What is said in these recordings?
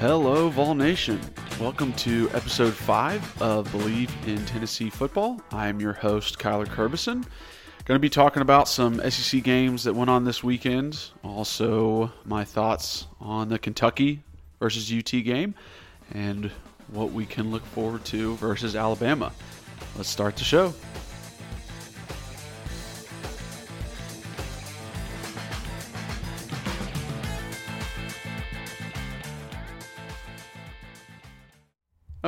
Hello, Vol Nation. Welcome to episode 5 of Believe in Tennessee Football. I am your host, Kyler Kerbyson. Going to be talking about some SEC games that went on this weekend. Also, my thoughts on the Kentucky versus UT game and what we can look forward to versus Alabama. Let's start the show.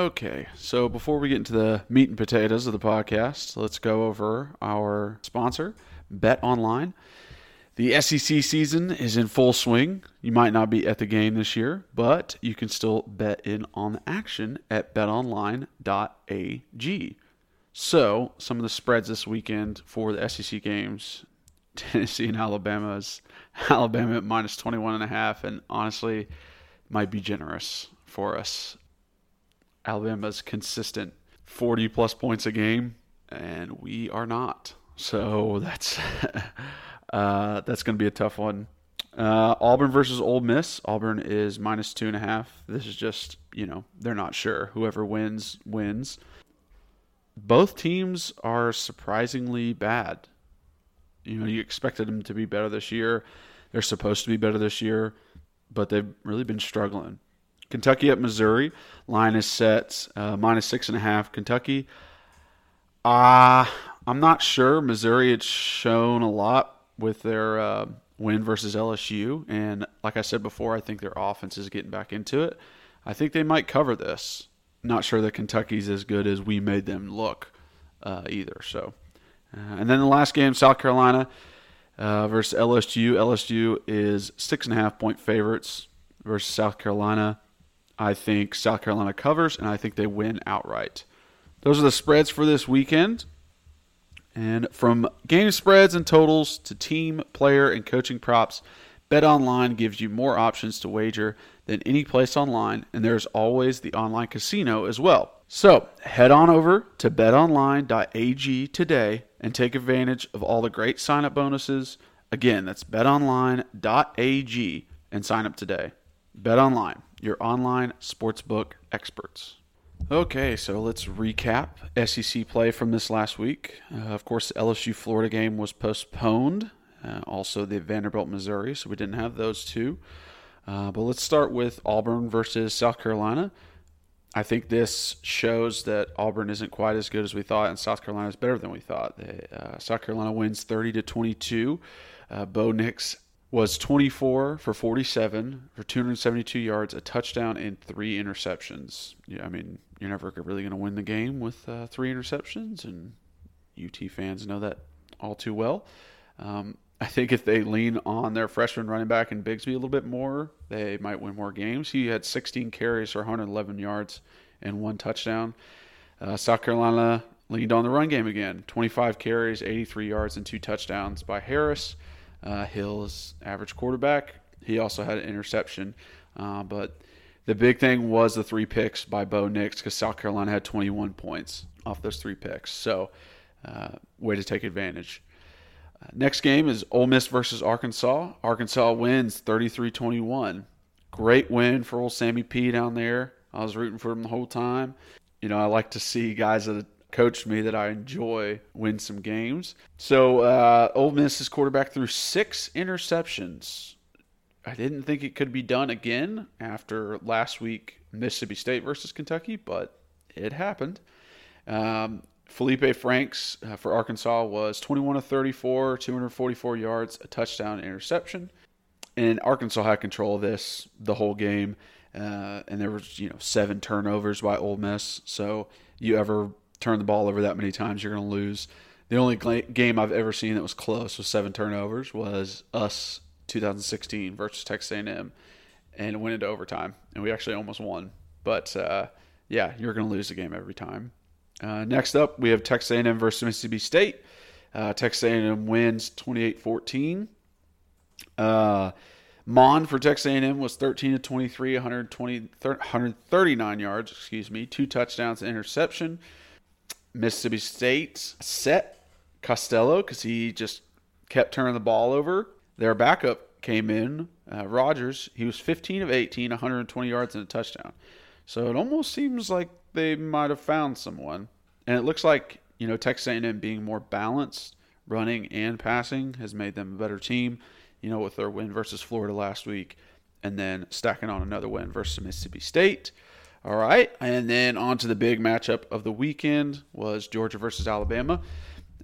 Okay, so before we get into the meat and potatoes of the podcast, let's go over our sponsor, Bet Online. The SEC season is in full swing. You might not be at the game this year, but you can still bet in on the action at betonline.ag. So, some of the spreads this weekend for the SEC games Tennessee and Alabama is Alabama at minus 21 and a half and honestly might be generous for us Alabama's consistent 40 plus points a game, and we are not. So that's uh, that's going to be a tough one. Uh, Auburn versus Ole Miss. Auburn is minus two and a half. This is just you know they're not sure. Whoever wins wins. Both teams are surprisingly bad. You know you expected them to be better this year. They're supposed to be better this year, but they've really been struggling. Kentucky at Missouri. Line is set uh, minus six and a half. Kentucky. Uh, I'm not sure. Missouri had shown a lot with their uh, win versus LSU. And like I said before, I think their offense is getting back into it. I think they might cover this. Not sure that Kentucky's as good as we made them look uh, either. So, uh, and then the last game, South Carolina uh, versus LSU. LSU is six and a half point favorites versus South Carolina. I think South Carolina covers, and I think they win outright. Those are the spreads for this weekend. And from game spreads and totals to team, player, and coaching props, Bet Online gives you more options to wager than any place online, and there's always the online casino as well. So head on over to betonline.ag today and take advantage of all the great sign up bonuses. Again, that's betonline.ag and sign up today. Bet Online, your online sportsbook experts. Okay, so let's recap SEC play from this last week. Uh, of course, the LSU Florida game was postponed. Uh, also, the Vanderbilt Missouri, so we didn't have those two. Uh, but let's start with Auburn versus South Carolina. I think this shows that Auburn isn't quite as good as we thought, and South Carolina is better than we thought. They, uh, South Carolina wins 30 to 22. Uh, Bo Nix was 24 for 47 for 272 yards, a touchdown, and three interceptions. Yeah, I mean, you're never really going to win the game with uh, three interceptions, and UT fans know that all too well. Um, I think if they lean on their freshman running back and Bigsby a little bit more, they might win more games. He had 16 carries for 111 yards and one touchdown. Uh, South Carolina leaned on the run game again 25 carries, 83 yards, and two touchdowns by Harris. Uh, Hill's average quarterback. He also had an interception, uh, but the big thing was the three picks by Bo Nix because South Carolina had 21 points off those three picks. So, uh, way to take advantage. Uh, next game is Ole Miss versus Arkansas. Arkansas wins 33-21. Great win for old Sammy P down there. I was rooting for him the whole time. You know, I like to see guys that coached me that I enjoy win some games. So uh, Ole Miss's quarterback threw six interceptions. I didn't think it could be done again after last week, Mississippi State versus Kentucky, but it happened. Um, Felipe Franks uh, for Arkansas was 21 of 34, 244 yards, a touchdown, interception. And Arkansas had control of this the whole game. Uh, and there was, you know, seven turnovers by Ole Miss. So you ever turn the ball over that many times, you're going to lose. The only game I've ever seen that was close with seven turnovers was us 2016 versus Texas A&M, and it went into overtime, and we actually almost won. But uh, yeah, you're going to lose the game every time. Uh, next up, we have Texas A&M versus Mississippi State. Uh, Texas A&M wins 28-14. Uh, Mond for Texas A&M was 13 to 23, 120, 139 yards, excuse me, two touchdowns, interception. Mississippi State set Costello because he just kept turning the ball over. Their backup came in, uh, Rogers. He was 15 of 18, 120 yards and a touchdown. So it almost seems like they might have found someone. And it looks like, you know, Texas A&M being more balanced, running and passing, has made them a better team, you know, with their win versus Florida last week and then stacking on another win versus Mississippi State. All right, and then on to the big matchup of the weekend was Georgia versus Alabama.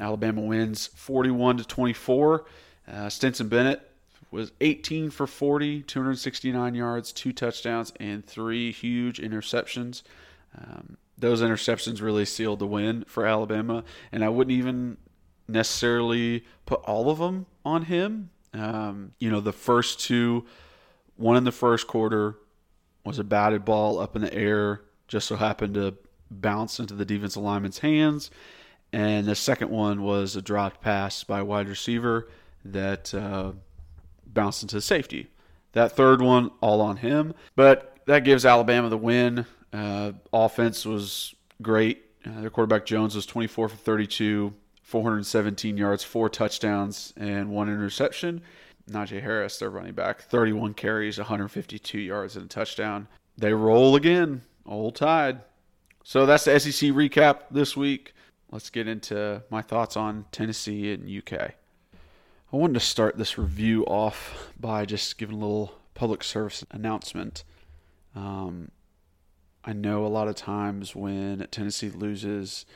Alabama wins 41 to 24. Uh, Bennett was 18 for 40, 269 yards, two touchdowns, and three huge interceptions. Um, those interceptions really sealed the win for Alabama, and I wouldn't even necessarily put all of them on him. Um, you know, the first two, one in the first quarter was a batted ball up in the air, just so happened to bounce into the defensive lineman's hands. And the second one was a dropped pass by a wide receiver that uh, bounced into the safety. That third one, all on him. But that gives Alabama the win. Uh, offense was great. Uh, their quarterback Jones was 24 for 32, 417 yards, four touchdowns, and one interception. Najee Harris, their running back, 31 carries, 152 yards, and a touchdown. They roll again. Old Tide. So that's the SEC recap this week. Let's get into my thoughts on Tennessee and UK. I wanted to start this review off by just giving a little public service announcement. Um, I know a lot of times when Tennessee loses,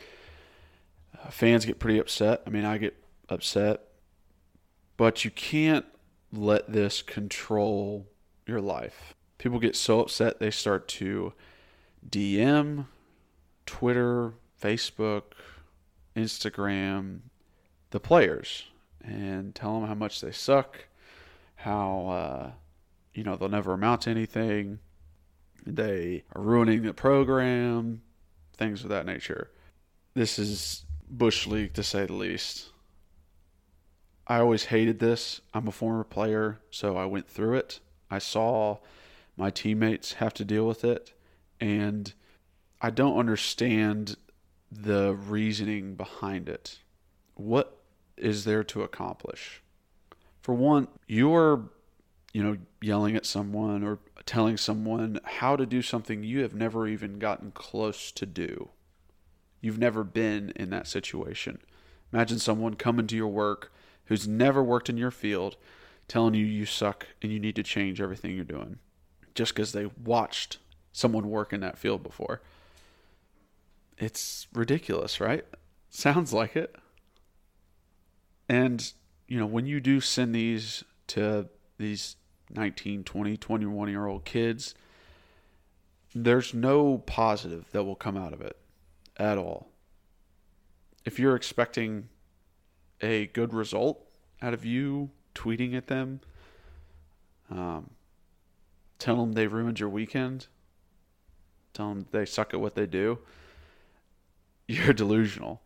uh, fans get pretty upset. I mean, I get upset, but you can't let this control your life. People get so upset they start to DM, Twitter, Facebook, Instagram the players and tell them how much they suck, how uh, you know they'll never amount to anything, they are ruining the program, things of that nature. This is bush league to say the least. I always hated this. I'm a former player, so I went through it. I saw my teammates have to deal with it, and I don't understand the reasoning behind it. What is there to accomplish? For one, you're, you know, yelling at someone or telling someone how to do something you have never even gotten close to do. You've never been in that situation. Imagine someone coming to your work who's never worked in your field telling you you suck and you need to change everything you're doing just because they watched someone work in that field before. It's ridiculous, right? Sounds like it. And, you know, when you do send these to these 19, 20, 21 year old kids, there's no positive that will come out of it at all. If you're expecting a good result out of you tweeting at them, um, tell them they ruined your weekend, tell them they suck at what they do, you're delusional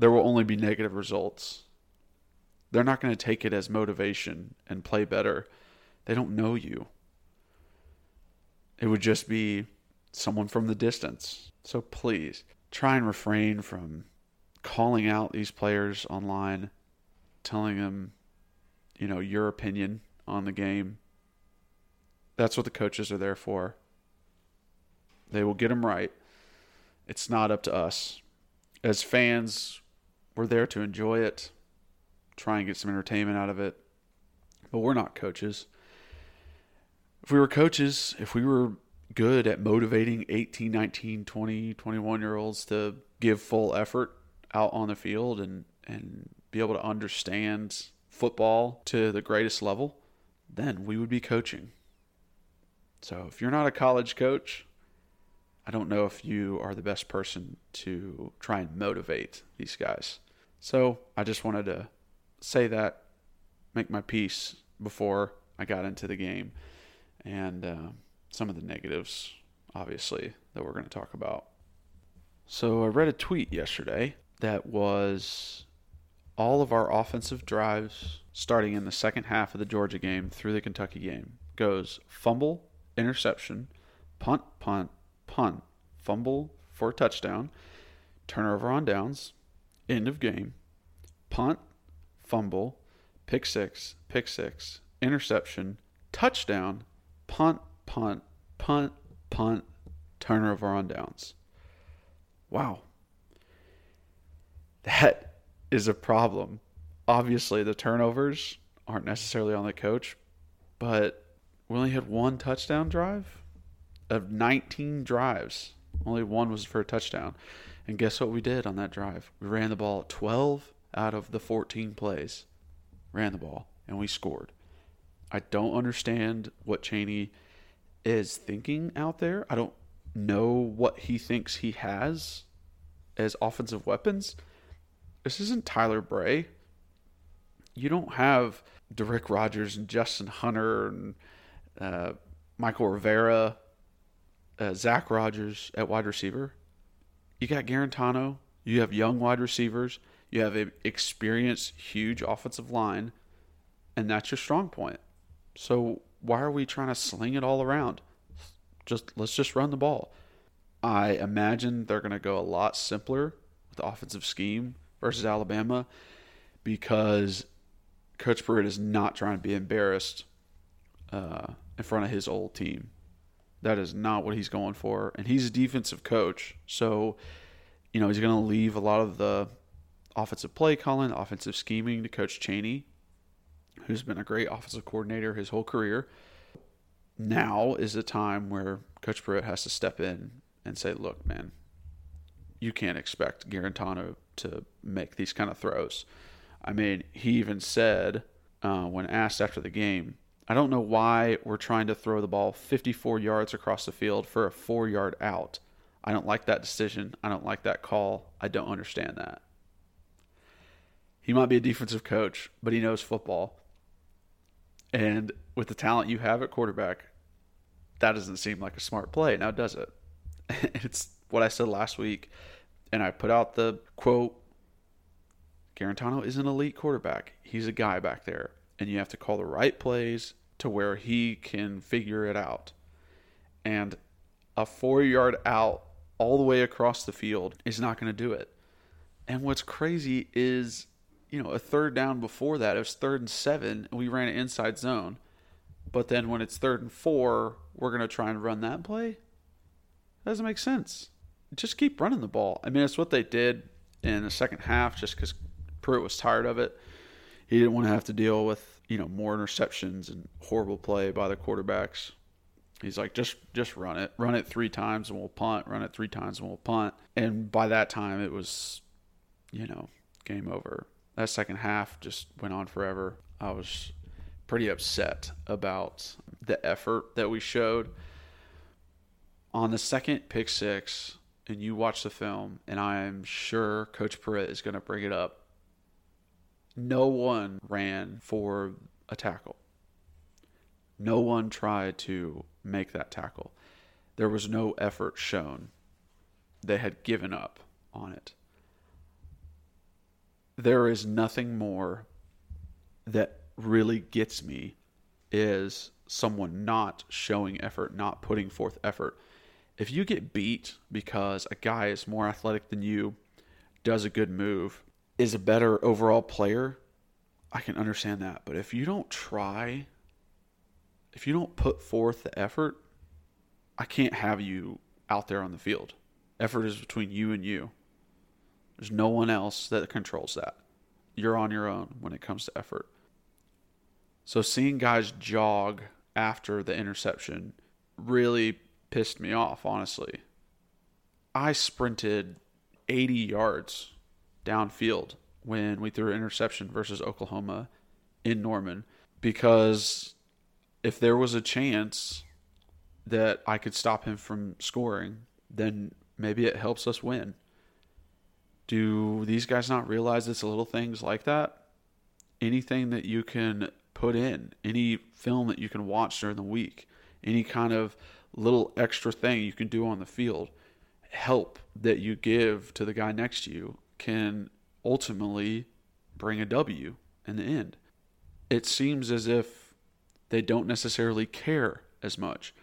there will only be negative results. They're not going to take it as motivation and play better. They don't know you. It would just be someone from the distance. So please try and refrain from calling out these players online, telling them, you know, your opinion on the game. That's what the coaches are there for. They will get them right. It's not up to us. As fans, we're there to enjoy it, try and get some entertainment out of it. But we're not coaches. If we were coaches, if we were good at motivating 18, 19, 20, 21 year olds to give full effort out on the field and, and be able to understand football to the greatest level, then we would be coaching. So if you're not a college coach, I don't know if you are the best person to try and motivate these guys. So I just wanted to say that, make my piece before I got into the game, and uh, some of the negatives, obviously, that we're going to talk about. So I read a tweet yesterday that was all of our offensive drives starting in the second half of the Georgia game through the Kentucky game goes fumble, interception, punt, punt, punt, fumble for a touchdown, turnover on downs, end of game, punt, fumble, pick six, pick six, interception, touchdown, punt, punt, punt, punt, turnover on downs. Wow. That is a problem. Obviously, the turnovers aren't necessarily on the coach, but we only had one touchdown drive of 19 drives. Only one was for a touchdown. And guess what we did on that drive? We ran the ball 12 out of the 14 plays. Ran the ball and we scored. I don't understand what Chaney is thinking out there. I don't know what he thinks he has as offensive weapons. This isn't Tyler Bray. You don't have Da'Rick Rogers and Justin Hunter and uh, Mychal Rivera, uh, Zach Rogers at wide receiver. You got Guarantano. You have young wide receivers. You have an experienced, huge offensive line, and that's your strong point. So why are we trying to sling it all around? Just let's just run the ball. I imagine they're going to go a lot simpler with the offensive scheme versus Alabama because Coach Pruitt is not trying to be embarrassed uh, in front of his old team. That is not what he's going for. And he's a defensive coach. So, you know, he's going to leave a lot of the offensive play calling, offensive scheming to Coach Chaney, who's been a great offensive coordinator his whole career. Now is the time where Coach Pruitt has to step in and say, look, man, you can't expect Guarantano to make these kind of throws. I mean, he even said uh, when asked after the game, I don't know why we're trying to throw the ball 54 yards across the field for a four yard out. I don't like that decision. I don't like that call. I don't understand that. He might be a defensive coach, but he knows football. And with the talent you have at quarterback, that doesn't seem like a smart play. Now, does it? it's what I said last week. And I put out the quote Guarantano is an elite quarterback. He's a guy back there. And you have to call the right plays to where he can figure it out. And a four yard out all the way across the field is not going to do it. And what's crazy is, you know, a third down before that, it was third and seven, and we ran an inside zone. But then when it's third and four, we're going to try and run that play? That doesn't make sense. Just keep running the ball. I mean, it's what they did in the second half just because Pruitt was tired of it. He didn't want to have to deal with, you know, more interceptions and horrible play by the quarterbacks. He's like, just just run it. Run it three times and we'll punt. Run it three times and we'll punt. And by that time it was, you know, game over. That second half just went on forever. I was pretty upset about the effort that we showed on the second pick six, and you watch the film, and I am sure Coach Pruitt is going to bring it up. No one ran for a tackle. No one tried to make that tackle. There was no effort shown. They had given up on it. There is nothing more that really gets me is someone not showing effort, not putting forth effort if you get beat because a guy is more athletic than you, does a good move, is a better overall player, I can understand that. But if you don't try, if you don't put forth the effort, I can't have you out there on the field. Effort is between you and you. There's no one else that controls that. You're on your own when it comes to effort. So seeing guys jog after the interception really pissed me off, honestly. I sprinted 80 yards downfield when we threw an interception versus Oklahoma in Norman because if there was a chance that I could stop him from scoring, then maybe it helps us win. Do these guys not realize it's little things like that? Anything that you can put in, any film that you can watch during the week, any kind of little extra thing you can do on the field, help that you give to the guy next to you can ultimately bring a W in the end. It seems as if they don't necessarily care as much.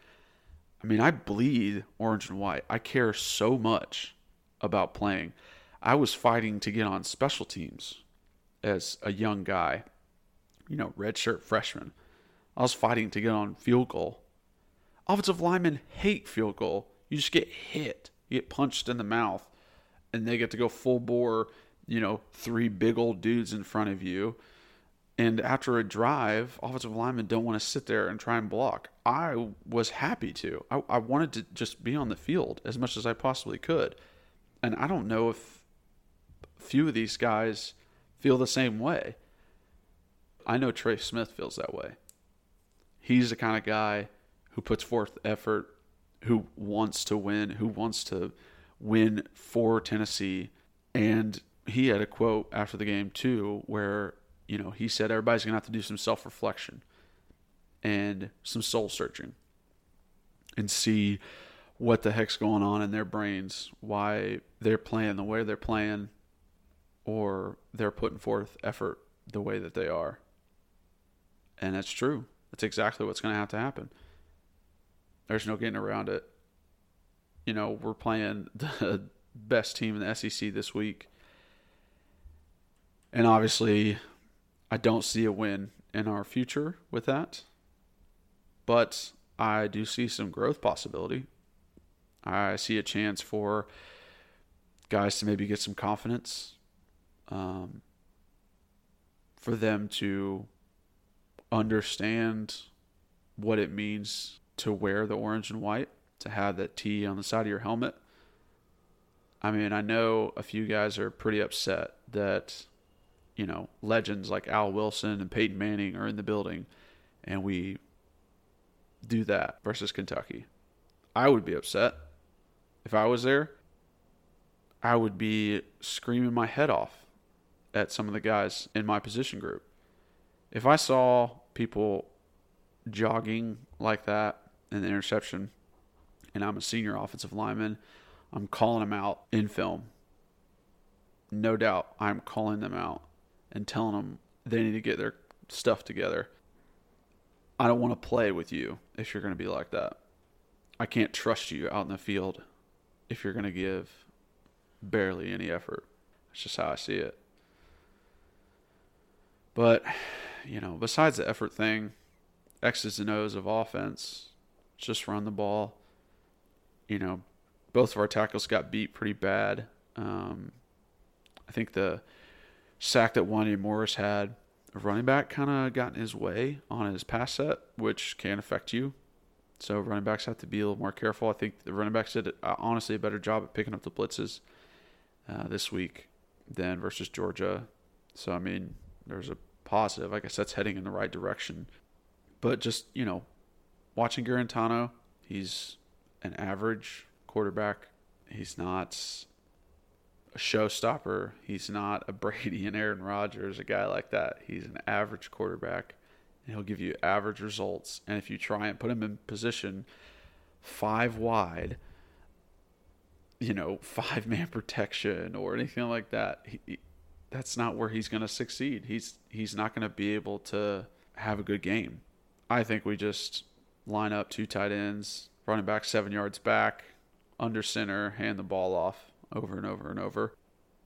I mean, I bleed orange and white. I care so much about playing. I was fighting to get on special teams as a young guy, you know, redshirt freshman. I was fighting to get on field goal. Offensive linemen hate field goal. You just get hit, you get punched in the mouth, and they get to go full bore, you know, three big old dudes in front of you. And after a drive, offensive linemen don't want to sit there and try and block. I was happy to. I, I wanted to just be on the field as much as I possibly could. And I don't know if few of these guys feel the same way. I know Trey Smith feels that way. He's the kind of guy who puts forth effort, who wants to win, who wants to win for Tennessee. And he had a quote after the game, too, where you know, he said everybody's going to have to do some self reflection and some soul searching and see what the heck's going on in their brains, why they're playing the way they're playing, or they're putting forth effort the way that they are. And that's true. That's exactly what's going to have to happen. There's no getting around it. You know, we're playing the best team in the SEC this week. And obviously, I don't see a win in our future with that, but I do see some growth possibility. I see a chance for guys to maybe get some confidence, um, for them to understand what it means to wear the orange and white, to have that T on the side of your helmet. I mean, I know a few guys are pretty upset that you know, legends like Al Wilson and Peyton Manning are in the building and we do that versus Kentucky. I would be upset. If I was there, I would be screaming my head off at some of the guys in my position group. If I saw people jogging like that the interception and I'm a senior offensive lineman, I'm calling them out in film. No doubt I'm calling them out and telling them they need to get their stuff together. I don't want to play with you if you're going to be like that. I can't trust you out in the field if you're going to give barely any effort. That's just how I see it. But, you know, besides the effort thing, X's and O's of offense, just run the ball. You know, both of our tackles got beat pretty bad. Um, I think the sack that Wanya Morris had, a running back kind of got in his way on his pass set, which can affect you. So running backs have to be a little more careful. I think the running backs did uh, honestly a better job at picking up the blitzes uh, this week than versus Georgia. So I mean, there's a positive. I guess that's heading in the right direction. But just you know, watching Guarantano, he's an average quarterback. He's not a showstopper. He's not a Brady and Aaron Rodgers, a guy like that. He's an average quarterback, and he'll give you average results. And if you try and put him in position five wide, you know, five man protection or anything like that, he, that's not where he's going to succeed. He's he's not going to be able to have a good game. I think we just line up two tight ends, running back seven yards back, under center, hand the ball off over and over and over.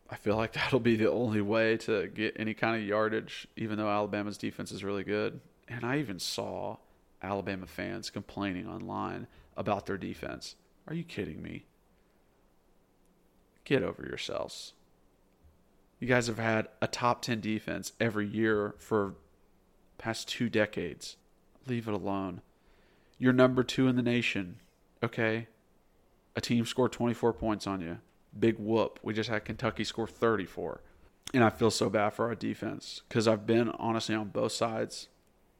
I feel like that'll be the only way to get any kind of yardage, even though Alabama's defense is really good. And I even saw Alabama fans complaining online about their defense. Are you kidding me? Get over yourselves. You guys have had a top 10 defense every year for past two decades. Leave it alone. You're number two in the nation, okay? A team scored 24 points on you. Big whoop. We just had Kentucky score 34. And I feel so bad for our defense because I've been honestly on both sides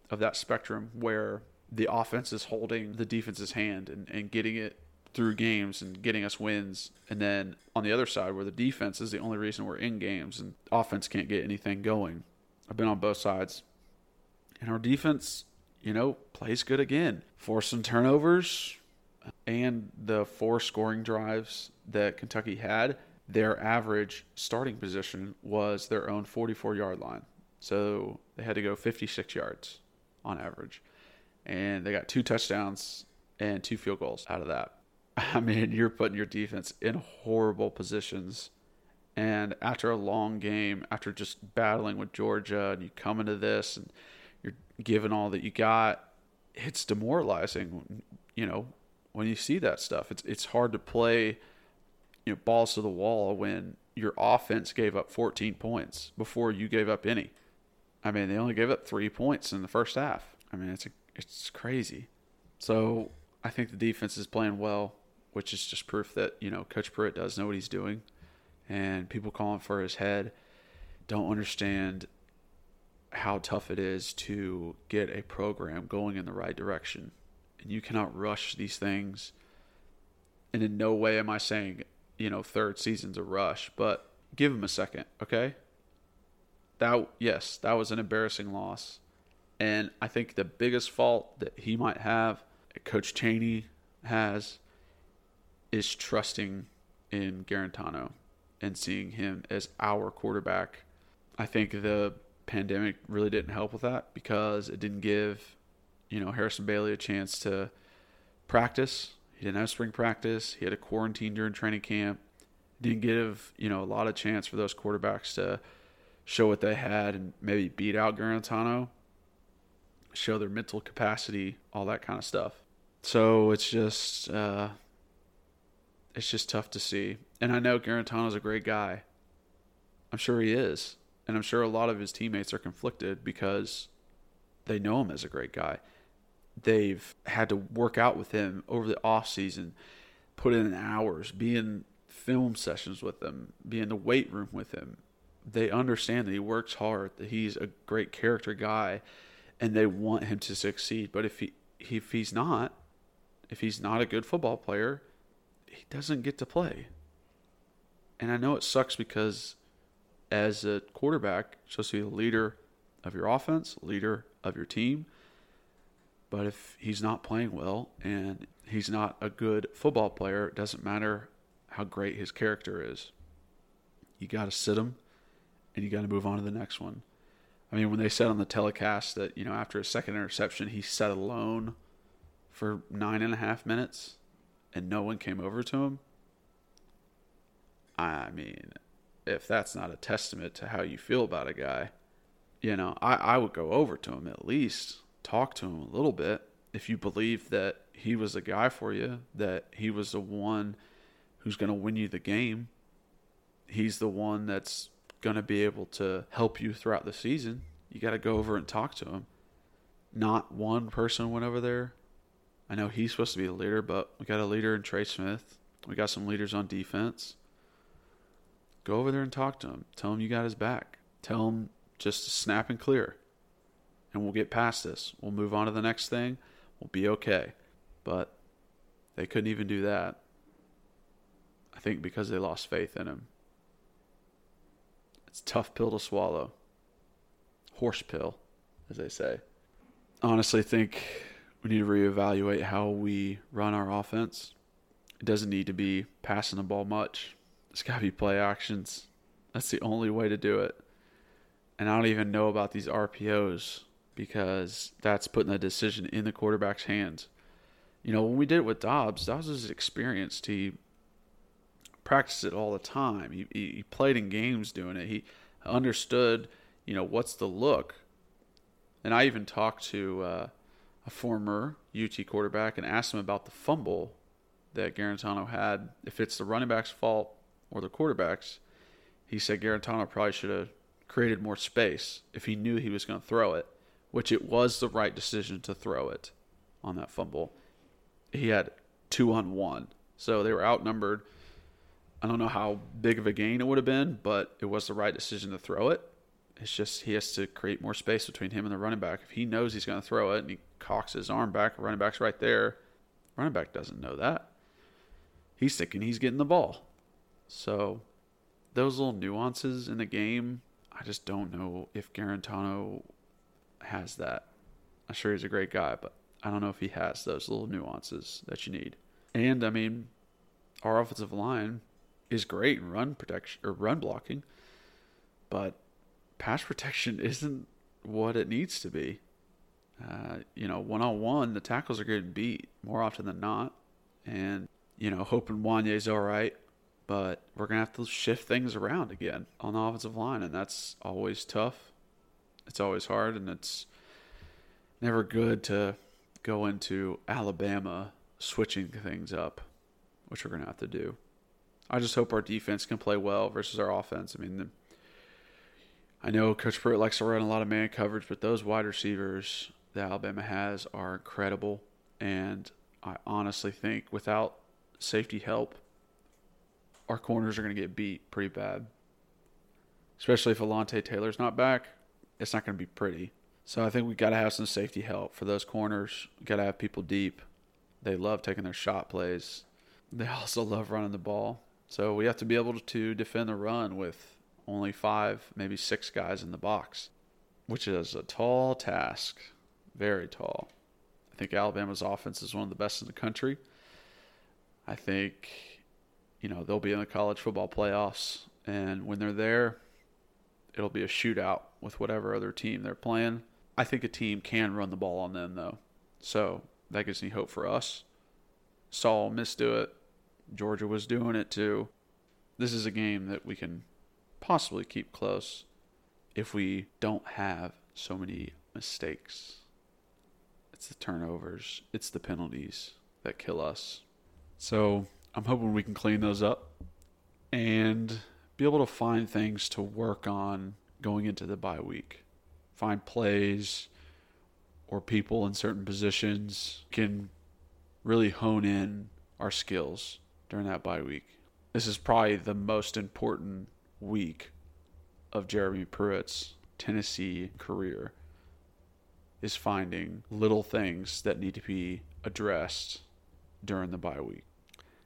of that spectrum where the offense is holding the defense's hand and, and getting it through games and getting us wins. And then on the other side, where the defense is the only reason we're in games and offense can't get anything going. I've been on both sides. And our defense, you know, plays good again. Forcing turnovers and the four scoring drives that Kentucky had, their average starting position was their own 44 yard line. So they had to go 56 yards on average. And they got two touchdowns and two field goals out of that. I mean, you're putting your defense in horrible positions. And after a long game, after just battling with Georgia, and you come into this and you're all that you got, it's demoralizing. You know, when you see that stuff, it's it's hard to play, you know, balls to the wall when your offense gave up 14 points before you gave up any. I mean, they only gave up three points in the first half. I mean, it's a, it's crazy. So I think the defense is playing well which is just proof that you know Coach Pruitt does know what he's doing, and people calling for his head don't understand how tough it is to get a program going in the right direction, and you cannot rush these things. And in no way am I saying you know third season's a rush, but give him a second, okay? That yes, that was an embarrassing loss, and I think the biggest fault that he might have, Coach Chaney has is trusting in Guarantano and seeing him as our quarterback. I think the pandemic really didn't help with that because it didn't give, you know, Harrison Bailey a chance to practice. He didn't have spring practice. He had a quarantine during training camp. Didn't give, you know, a lot of chance for those quarterbacks to show what they had and maybe beat out Guarantano, show their mental capacity, all that kind of stuff. So it's just uh, it's just tough to see. And I know Guarantano's a great guy. I'm sure he is. And I'm sure a lot of his teammates are conflicted because they know him as a great guy. They've had to work out with him over the off season, put in hours, be in film sessions with him, be in the weight room with him. They understand that he works hard, that he's a great character guy, and they want him to succeed. But if he if he's not, if he's not a good football player, he doesn't get to play. And I know it sucks because as a quarterback, supposed to be the leader of your offense, leader of your team. But if he's not playing well and he's not a good football player, it doesn't matter how great his character is. You got to sit him and you got to move on to the next one. I mean, when they said on the telecast that, you know, after a second interception, he sat alone for nine and a half minutes, and no one came over to him, I mean, if that's not a testament to how you feel about a guy, you know, I, I would go over to him at least, talk to him a little bit. If you believe that he was a guy for you, that he was the one who's going to win you the game, he's the one that's going to be able to help you throughout the season. You got to go over and talk to him. Not one person went over there I know he's supposed to be a leader, but we got a leader in Trey Smith. We got some leaders on defense. Go over there and talk to him. Tell him you got his back. Tell him just to snap and clear. And we'll get past this. We'll move on to the next thing. We'll be okay. But they couldn't even do that. I think because they lost faith in him. It's a tough pill to swallow. Horse pill, as they say. Honestly, think we need to reevaluate how we run our offense. It doesn't need to be passing the ball much. It's got to be play actions. That's the only way to do it. And I don't even know about these RPOs because that's putting the decision in the quarterback's hands. You know, when we did it with Dobbs, Dobbs was experienced. He practiced it all the time. He, he played in games doing it. He understood, you know, what's the look. And I even talked to uh, a former UT quarterback and asked him about the fumble that Guarantano had. If it's the running back's fault or the quarterback's, he said Guarantano probably should have created more space if he knew he was going to throw it which it was the right decision to throw it on that fumble. He had two on one, so they were outnumbered. I don't know how big of a gain it would have been, but it was the right decision to throw it. It's just he has to create more space between him and the running back. If he knows he's going to throw it and he cocks his arm back, running back's right there. Running back doesn't know that. He's thinking he's getting the ball. So those little nuances in the game, I just don't know if Guarantano has that. I'm sure he's a great guy, but I don't know if he has those little nuances that you need. And I mean, our offensive line is great in run protection or run blocking, but pass protection isn't what it needs to be. Uh, you know, one on one, the tackles are getting beat more often than not, and you know, hoping Wanya's all right, but we're gonna have to shift things around again on the offensive line, and that's always tough. It's always hard, and it's never good to go into Alabama switching things up, which we're gonna have to do. I just hope our defense can play well versus our offense. I mean, the, I know Coach Pruitt likes to run a lot of man coverage, but those wide receivers that Alabama has are incredible. And I honestly think without safety help, our corners are going to get beat pretty bad. Especially if Alontae Taylor's not back, it's not going to be pretty. So I think we got to have some safety help for those corners. Got to have people deep. They love taking their shot plays. They also love running the ball. So we have to be able to defend the run with only five, maybe six guys in the box, which is a tall task, very tall. I think Alabama's offense is one of the best in the country. I think, you know, they'll be in the college football playoffs, and when they're there, it'll be a shootout with whatever other team they're playing. I think a team can run the ball on them, though. So that gives me hope for us. Saw Miss do it. Georgia was doing it too. This is a game that we can possibly keep close if we don't have so many mistakes. It's the turnovers, it's the penalties that kill us. So I'm hoping we can clean those up and be able to find things to work on going into the bye week. Find plays or people in certain positions can really hone in our skills during that bye week. This is probably the most important week of Jeremy Pruitt's Tennessee career is finding little things that need to be addressed during the bye week.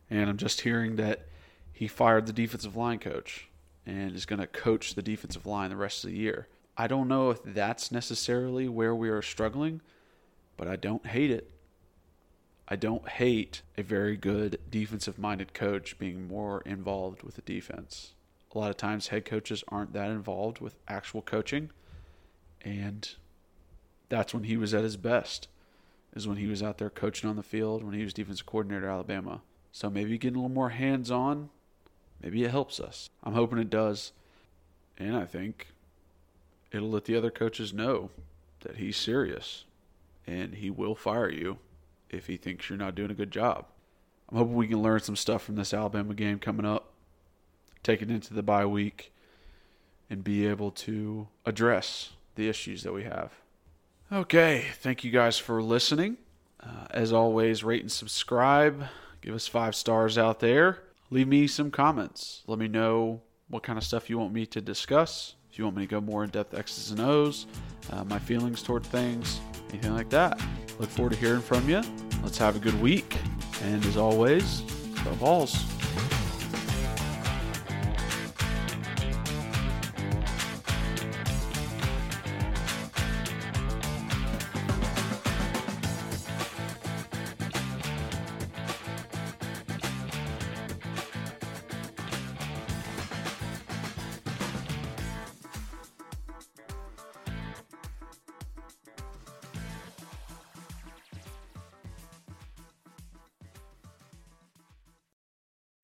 And I'm just hearing that he fired the defensive line coach and is going to coach the defensive line the rest of the year. I don't know if that's necessarily where we are struggling, but I don't hate it. I don't hate a very good defensive minded coach being more involved with the defense. A lot of times, head coaches aren't that involved with actual coaching, and that's when he was at his best, is when he was out there coaching on the field, when he was defensive coordinator at Alabama. So maybe getting a little more hands on, maybe it helps us. I'm hoping it does. And I think it'll let the other coaches know that he's serious and he will fire you if he thinks you're not doing a good job. I'm hoping we can learn some stuff from this Alabama game coming up, take it into the bye week, and be able to address the issues that we have. Okay, thank you guys for listening. Uh, as always, rate and subscribe. Give us five stars out there. Leave me some comments. Let me know what kind of stuff you want me to discuss. If you want me to go more in depth X's and O's, uh, my feelings toward things, anything like that. Look forward to hearing from you. Let's have a good week. And as always, go Vols.